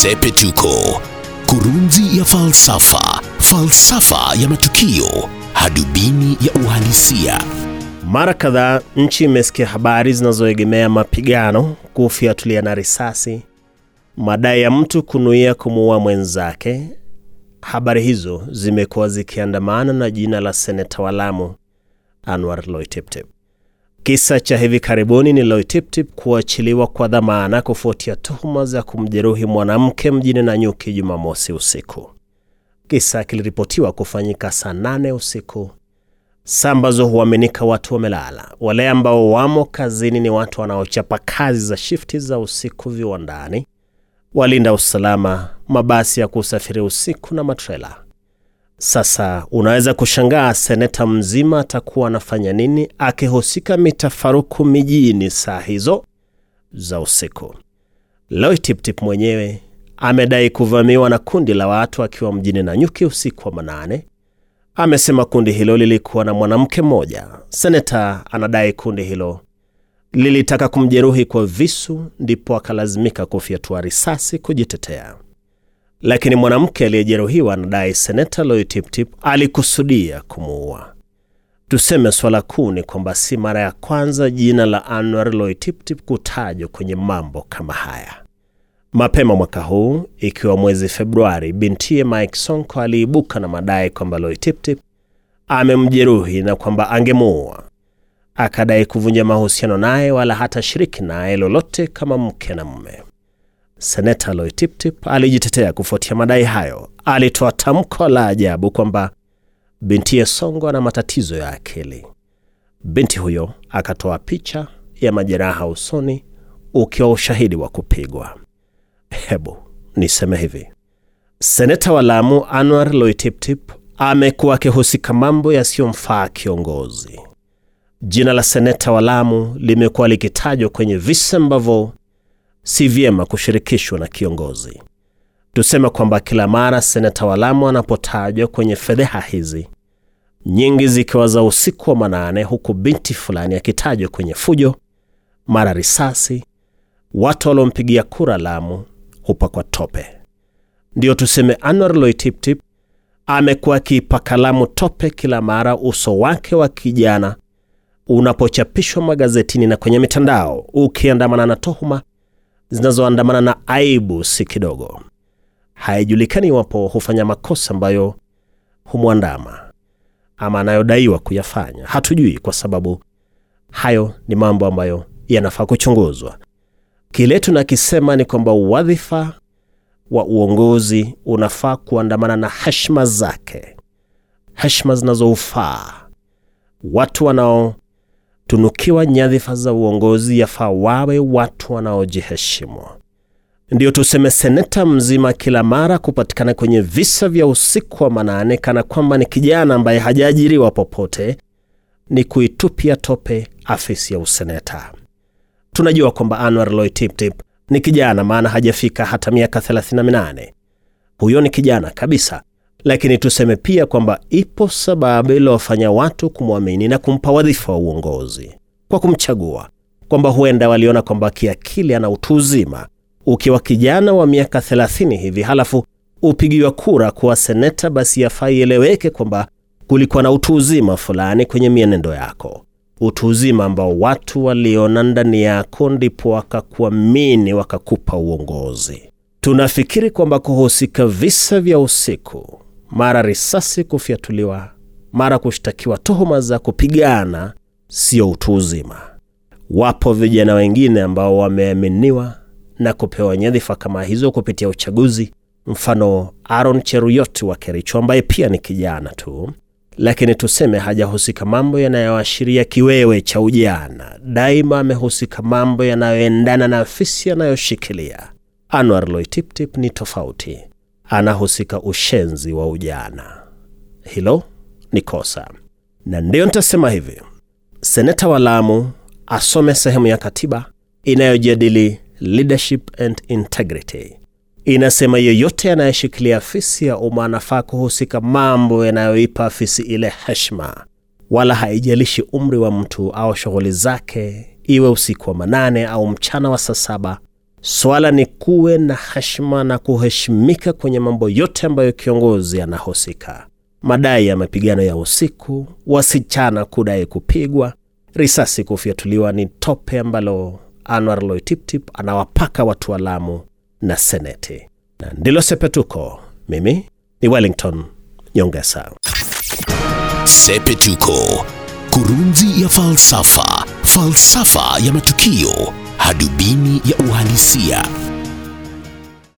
Sepetuko, kurunzi ya falsafa, falsafa ya matukio, hadubini ya uhalisia. Mara kadhaa nchi imesikia habari zinazoegemea mapigano, kufyatuliana risasi, madai ya mtu kunuia kumuua mwenzake. Habari hizo zimekuwa zikiandamana na jina la seneta wa Lamu Anwar Loiteptep. Kisa cha hivi karibuni ni Loiteptep kuachiliwa kwa dhamana kufuatia tuhuma za kumjeruhi mwanamke mjini Nanyuki Jumamosi usiku. Kisa kiliripotiwa kufanyika saa nane usiku, saa ambazo huaminika watu wamelala. Wale ambao wamo kazini ni watu wanaochapa kazi za shifti za usiku viwandani, walinda usalama, mabasi ya kusafiri usiku na matrela. Sasa unaweza kushangaa seneta mzima atakuwa anafanya nini akihusika mitafaruku mijini saa hizo za usiku. Loitiptip mwenyewe amedai kuvamiwa na kundi la watu akiwa mjini Nanyuki usiku wa manane. Amesema kundi hilo lilikuwa na mwanamke mmoja. Seneta anadai kundi hilo lilitaka kumjeruhi kwa visu, ndipo akalazimika kufyatua risasi kujitetea lakini mwanamke aliyejeruhiwa anadai seneta Loitiptip alikusudia kumuua. Tuseme swala kuu ni kwamba si mara ya kwanza jina la Anwar Loitiptip kutajwa kwenye mambo kama haya. Mapema mwaka huu, ikiwa mwezi Februari, bintiye Mike Sonko aliibuka na madai kwamba Loitiptip amemjeruhi na kwamba angemuua. Akadai kuvunja mahusiano naye wala hata shiriki naye lolote kama mke na mume. Seneta Loitiptip alijitetea kufuatia madai hayo. Alitoa tamko la ajabu kwamba bintiye Songo ana matatizo ya akili. Binti huyo akatoa picha ya majeraha usoni ukiwa ushahidi wa kupigwa. Hebu niseme hivi, seneta wa Lamu Anwar Loitiptip amekuwa akihusika mambo yasiyomfaa kiongozi. Jina la seneta wa Lamu limekuwa likitajwa kwenye visa ambavyo si vyema kushirikishwa na kiongozi. Tuseme kwamba kila mara seneta wa Lamu anapotajwa kwenye fedheha hizi, nyingi zikiwa za usiku wa manane, huku binti fulani akitajwa kwenye fujo, mara risasi, watu waliompigia kura Lamu hupakwa tope. Ndiyo tuseme Anwar Loitiptip amekuwa akiipaka Lamu tope kila mara uso wake wa kijana unapochapishwa magazetini na kwenye mitandao, ukiandamana na tuhuma zinazoandamana na aibu si kidogo. Haijulikani iwapo hufanya makosa ambayo humwandama ama anayodaiwa kuyafanya. Hatujui, kwa sababu hayo ni mambo ambayo yanafaa kuchunguzwa. Kile tunakisema ni kwamba wadhifa wa uongozi unafaa kuandamana na heshima zake, heshima zinazoufaa. Watu wanao tunukiwa nyadhifa za uongozi yafaa wawe watu wanaojiheshimu. Ndiyo tuseme seneta mzima kila mara kupatikana kwenye visa vya usiku wa manane kana kwamba ni kijana ambaye hajaajiriwa popote, ni kuitupia tope afisi ya useneta. Tunajua kwamba Anwar Loitiptip ni kijana, maana hajafika hata miaka 38. Huyo ni kijana kabisa, lakini tuseme pia kwamba ipo sababu iliwafanya watu kumwamini na kumpa wadhifa wa uongozi kwa kumchagua, kwamba huenda waliona kwamba kiakili ana utu uzima. Ukiwa kijana wa miaka 30 hivi halafu upigiwa kura kuwa seneta, basi yafaa ieleweke kwamba kulikuwa na utu uzima fulani kwenye mienendo yako, utu uzima ambao watu waliona ndani yako, ndipo wakakuamini wakakupa uongozi. Tunafikiri kwamba kuhusika visa vya usiku mara risasi kufyatuliwa, mara kushtakiwa tuhuma za kupigana, sio utu uzima. Wapo vijana wengine ambao wameaminiwa na kupewa nyadhifa kama hizo kupitia uchaguzi, mfano Aaron Cheruyot wa Kericho ambaye pia ni kijana tu, lakini tuseme hajahusika mambo yanayoashiria kiwewe cha ujana. Daima amehusika mambo yanayoendana na afisi anayoshikilia. Anwar Loitiptip ni tofauti anahusika ushenzi wa ujana. Hilo ni kosa, na ndiyo nitasema hivi: seneta wa Lamu asome sehemu ya katiba inayojadili leadership and integrity. Inasema yeyote anayeshikilia afisi ya umma anafaa kuhusika mambo yanayoipa afisi ile heshima, wala haijalishi umri wa mtu au shughuli zake, iwe usiku wa manane au mchana wa saa saba, Swala ni kuwe na heshima na kuheshimika kwenye mambo yote ambayo kiongozi anahusika. Madai ya mapigano ya usiku, wasichana kudai kupigwa, risasi kufyatuliwa ni tope ambalo Anwar Loitiptip anawapaka watu wa Lamu na Seneti, na ndilo Sepetuko. Mimi ni Wellington Nyongesa. Sepetuko, kurunzi ya falsafa, falsafa ya matukio, hadubini ya uhalisia.